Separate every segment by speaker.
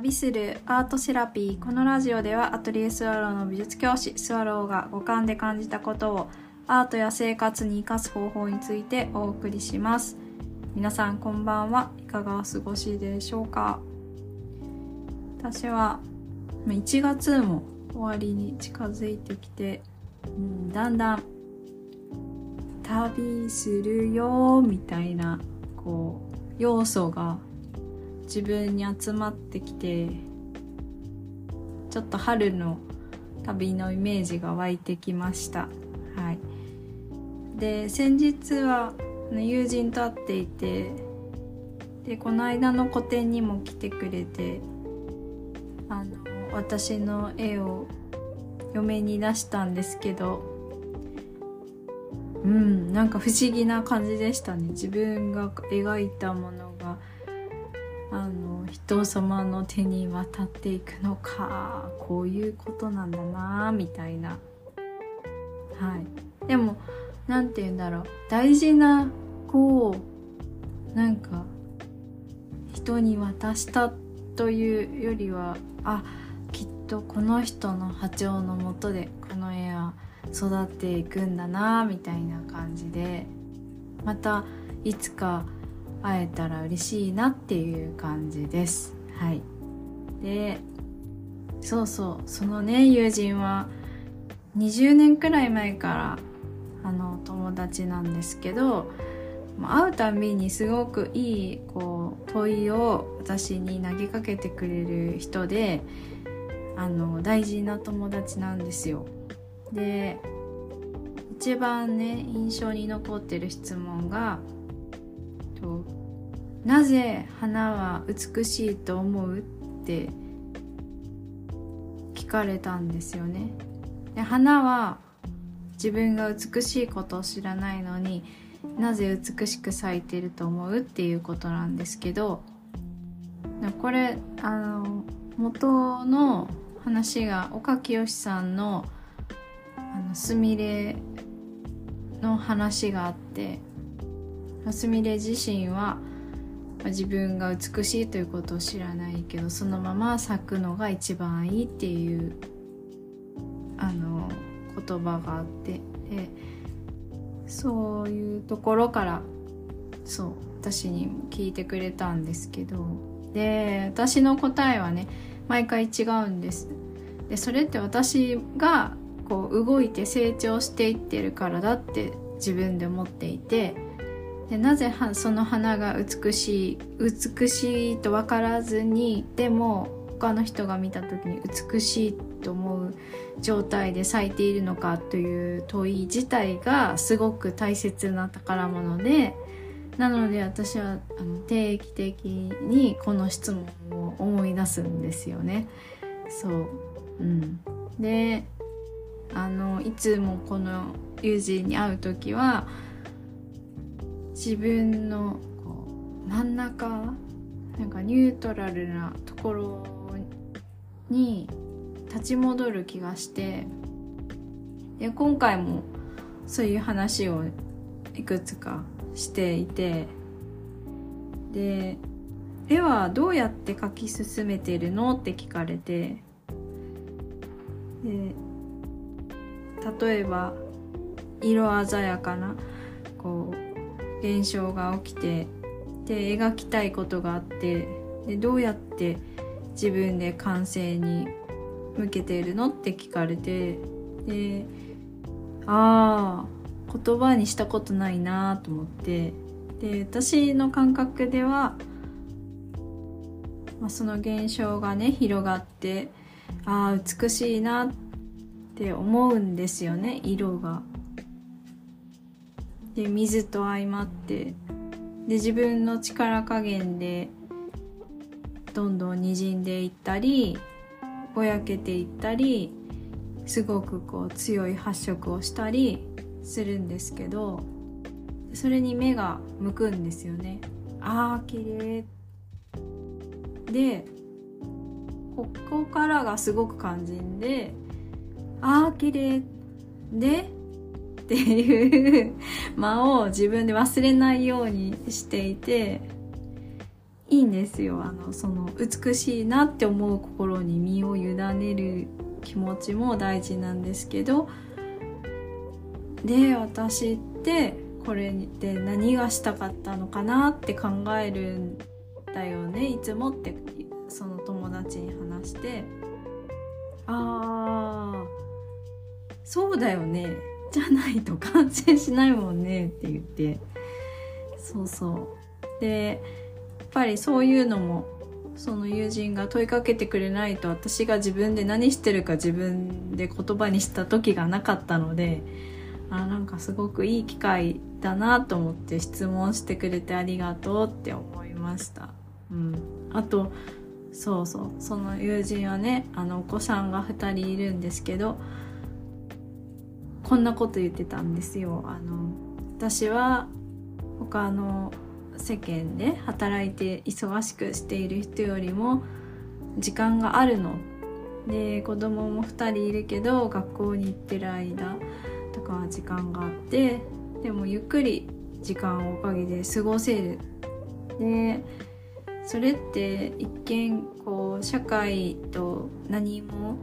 Speaker 1: 旅するアートセラピーこのラジオではアトリエスワローの美術教師スワローが五感で感じたことをアートや生活に生かす方法についてお送りします。皆さんこんばんは。いかがお過ごしでしょうか？私は1月も終わりに近づいてきて、うん、だんだん旅するよみたいなこう要素が自分に集まってきてちょっと春の旅のイメージが湧いてきました。はい。で先日は友人と会っていてでこの間の個展にも来てくれてあの私の絵を嫁に出したんですけどうんなんか不思議な感じでしたね。自分が描いたものが。あの人様の手に渡っていくのかこういうことなんだなみたいな。はい。でも何て言うんだろう。大事な子をなんか人に渡したというよりはあきっとこの人の波長のもとでこの絵は育っていくんだなみたいな感じで。またいつか会えたら嬉しいなっていう感じです。はい。でそうそう。そのね友人は20年くらい前からあの友達なんですけど会うたびにすごくいいこう問いを私に投げかけてくれる人であの大事な友達なんですよ。で一番ね印象に残ってる質問がと「なぜ花は美しいと思う?」って聞かれたんですよね。で花は自分が美しいことを知らないのになぜ美しく咲いてると思う？っていうことなんですけどこれあの元の話が岡清さんの「あのすみれ」の話があってすみれ自身は自分が美しいということを知らないけどそのまま咲くのが一番いいっていうあの言葉があってでそういうところからそう私に聞いてくれたんですけどで私の答えはね毎回違うんです。でそれって私がこう動いて成長していってるからだって自分で思っていてでなぜその花が美しい美しいと分からずにでも他の人が見た時に美しいと思う状態で咲いているのかという問い自体がすごく大切な宝物でなので私はあの定期的にこの質問を思い出すんですよね。そう、うん、であのいつもこの友人に会う時は自分のこう真ん中なんかニュートラルなところに立ち戻る気がしてで今回もそういう話をいくつかしていてで絵はどうやって描き進めてるのって聞かれてで例えば色鮮やかなこう現象が起きてで描きたいことがあってでどうやって自分で完成に向けているのって聞かれてでああ言葉にしたことないなと思ってで私の感覚では、まあ、その現象がね広がってああ美しいなって思うんですよね色が。で水と相まってで自分の力加減でどんどん滲んでいったりぼやけていったりすごくこう強い発色をしたりするんですけどそれに目が向くんですよね。あー綺麗。でここからがすごく肝心であー綺麗。でっていう間を自分で忘れないようにしていていいんですよ。あのその美しいなって思う心に身を委ねる気持ちも大事なんですけどで私ってこれで何がしたかったのかなって考えるんだよね。いつもってその友達に話して。ああそうだよね。じゃないと完成しないもんねって言って。そうそう。でやっぱりそういうのもその友人が問いかけてくれないと私が自分で何してるか自分で言葉にした時がなかったのであなんかすごくいい機会だなと思って質問してくれてありがとうって思いました。うん、あとそうそう。その友人はねあのお子さんが2人いるんですけどこんなこと言ってたんですよ。あの私は他の世間で働いて忙しくしている人よりも時間があるので子供も2人いるけど学校に行ってる間とかは時間があってでもゆっくり時間をおかげで過ごせるでそれって一見こう社会と何も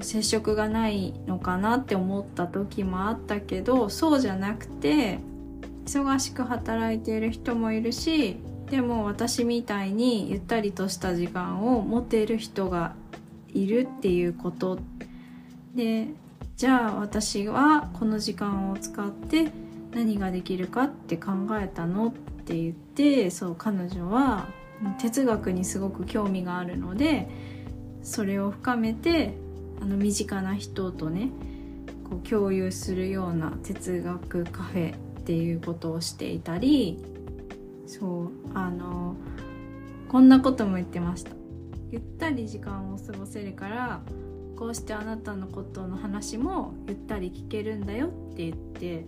Speaker 1: 接触がないのかなって思った時もあったけどそうじゃなくて忙しく働いている人もいるしでも私みたいにゆったりとした時間を持てる人がいるっていうこと。でじゃあ私はこの時間を使って何ができるかって考えたのって言ってそう彼女は哲学にすごく興味があるのでそれを深めてあの身近な人とねこう共有するような哲学カフェっていうことをしていたりそうあのこんなことも言ってました。ゆったり時間を過ごせるからこうしてあなたのことの話もゆったり聞けるんだよって言って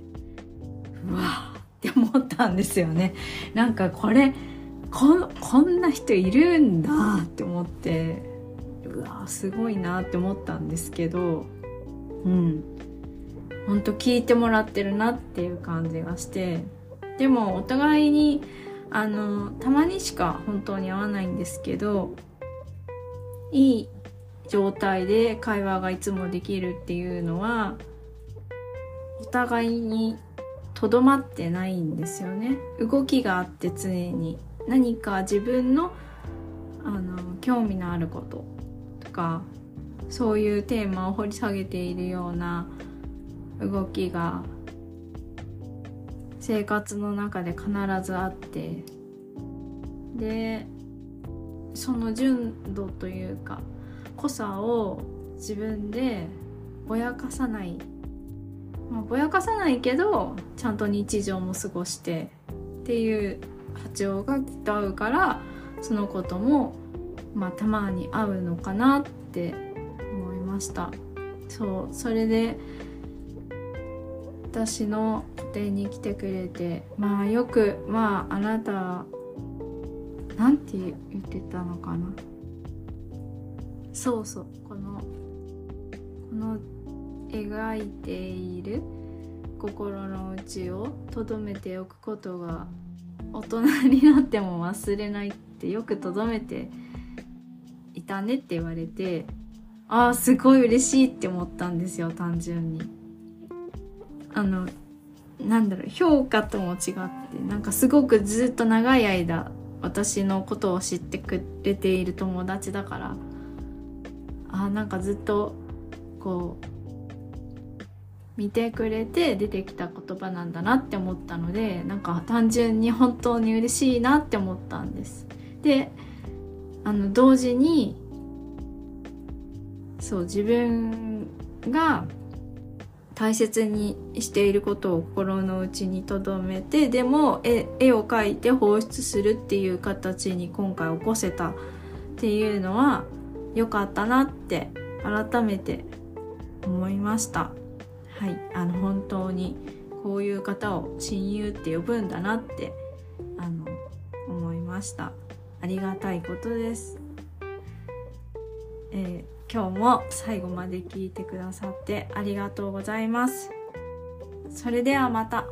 Speaker 1: うわって思ったんですよね。なんかこれここんな人いるんだって思って。うわすごいなって思ったんですけどうん。ほんと聞いてもらってるなっていう感じがしてでもお互いにあのたまにしか本当に会わないんですけどいい状態で会話がいつもできるっていうのはお互いにとどまってないんですよね。動きがあって常に。何か自分のあの興味のあること。かそういうテーマを掘り下げているような動きが生活の中で必ずあってでその純度というか濃さを自分でぼやかさない、まあ、ぼやかさないけどちゃんと日常も過ごしてっていう波長がきっと合うからそのことも、まあ、たまに合うのかなって思いました。そうそれで私の個展に来てくれてまあよくまああなたなんて言ってたのかな。そうそうこのこの描いている心の内を留めておくことが大人になっても忘れないってよく留めてたねって言われてああすごい嬉しいって思ったんですよ単純に。あのなんだろう評価とも違ってなんかすごくずっと長い間私のことを知ってくれている友達だからあなんかずっとこう見てくれて出てきた言葉なんだなって思ったのでなんか単純に本当に嬉しいなって思ったんです。であの同時にそう自分が大切にしていることを心の内に留めてでも絵絵を描いて放出するっていう形に今回起こせたっていうのは良かったなって改めて思いました。はいあの本当にこういう方を親友って呼ぶんだなってあの思いました。ありがたいことです、えー今日も最後まで聞いてくださってありがとうございます。それではまた。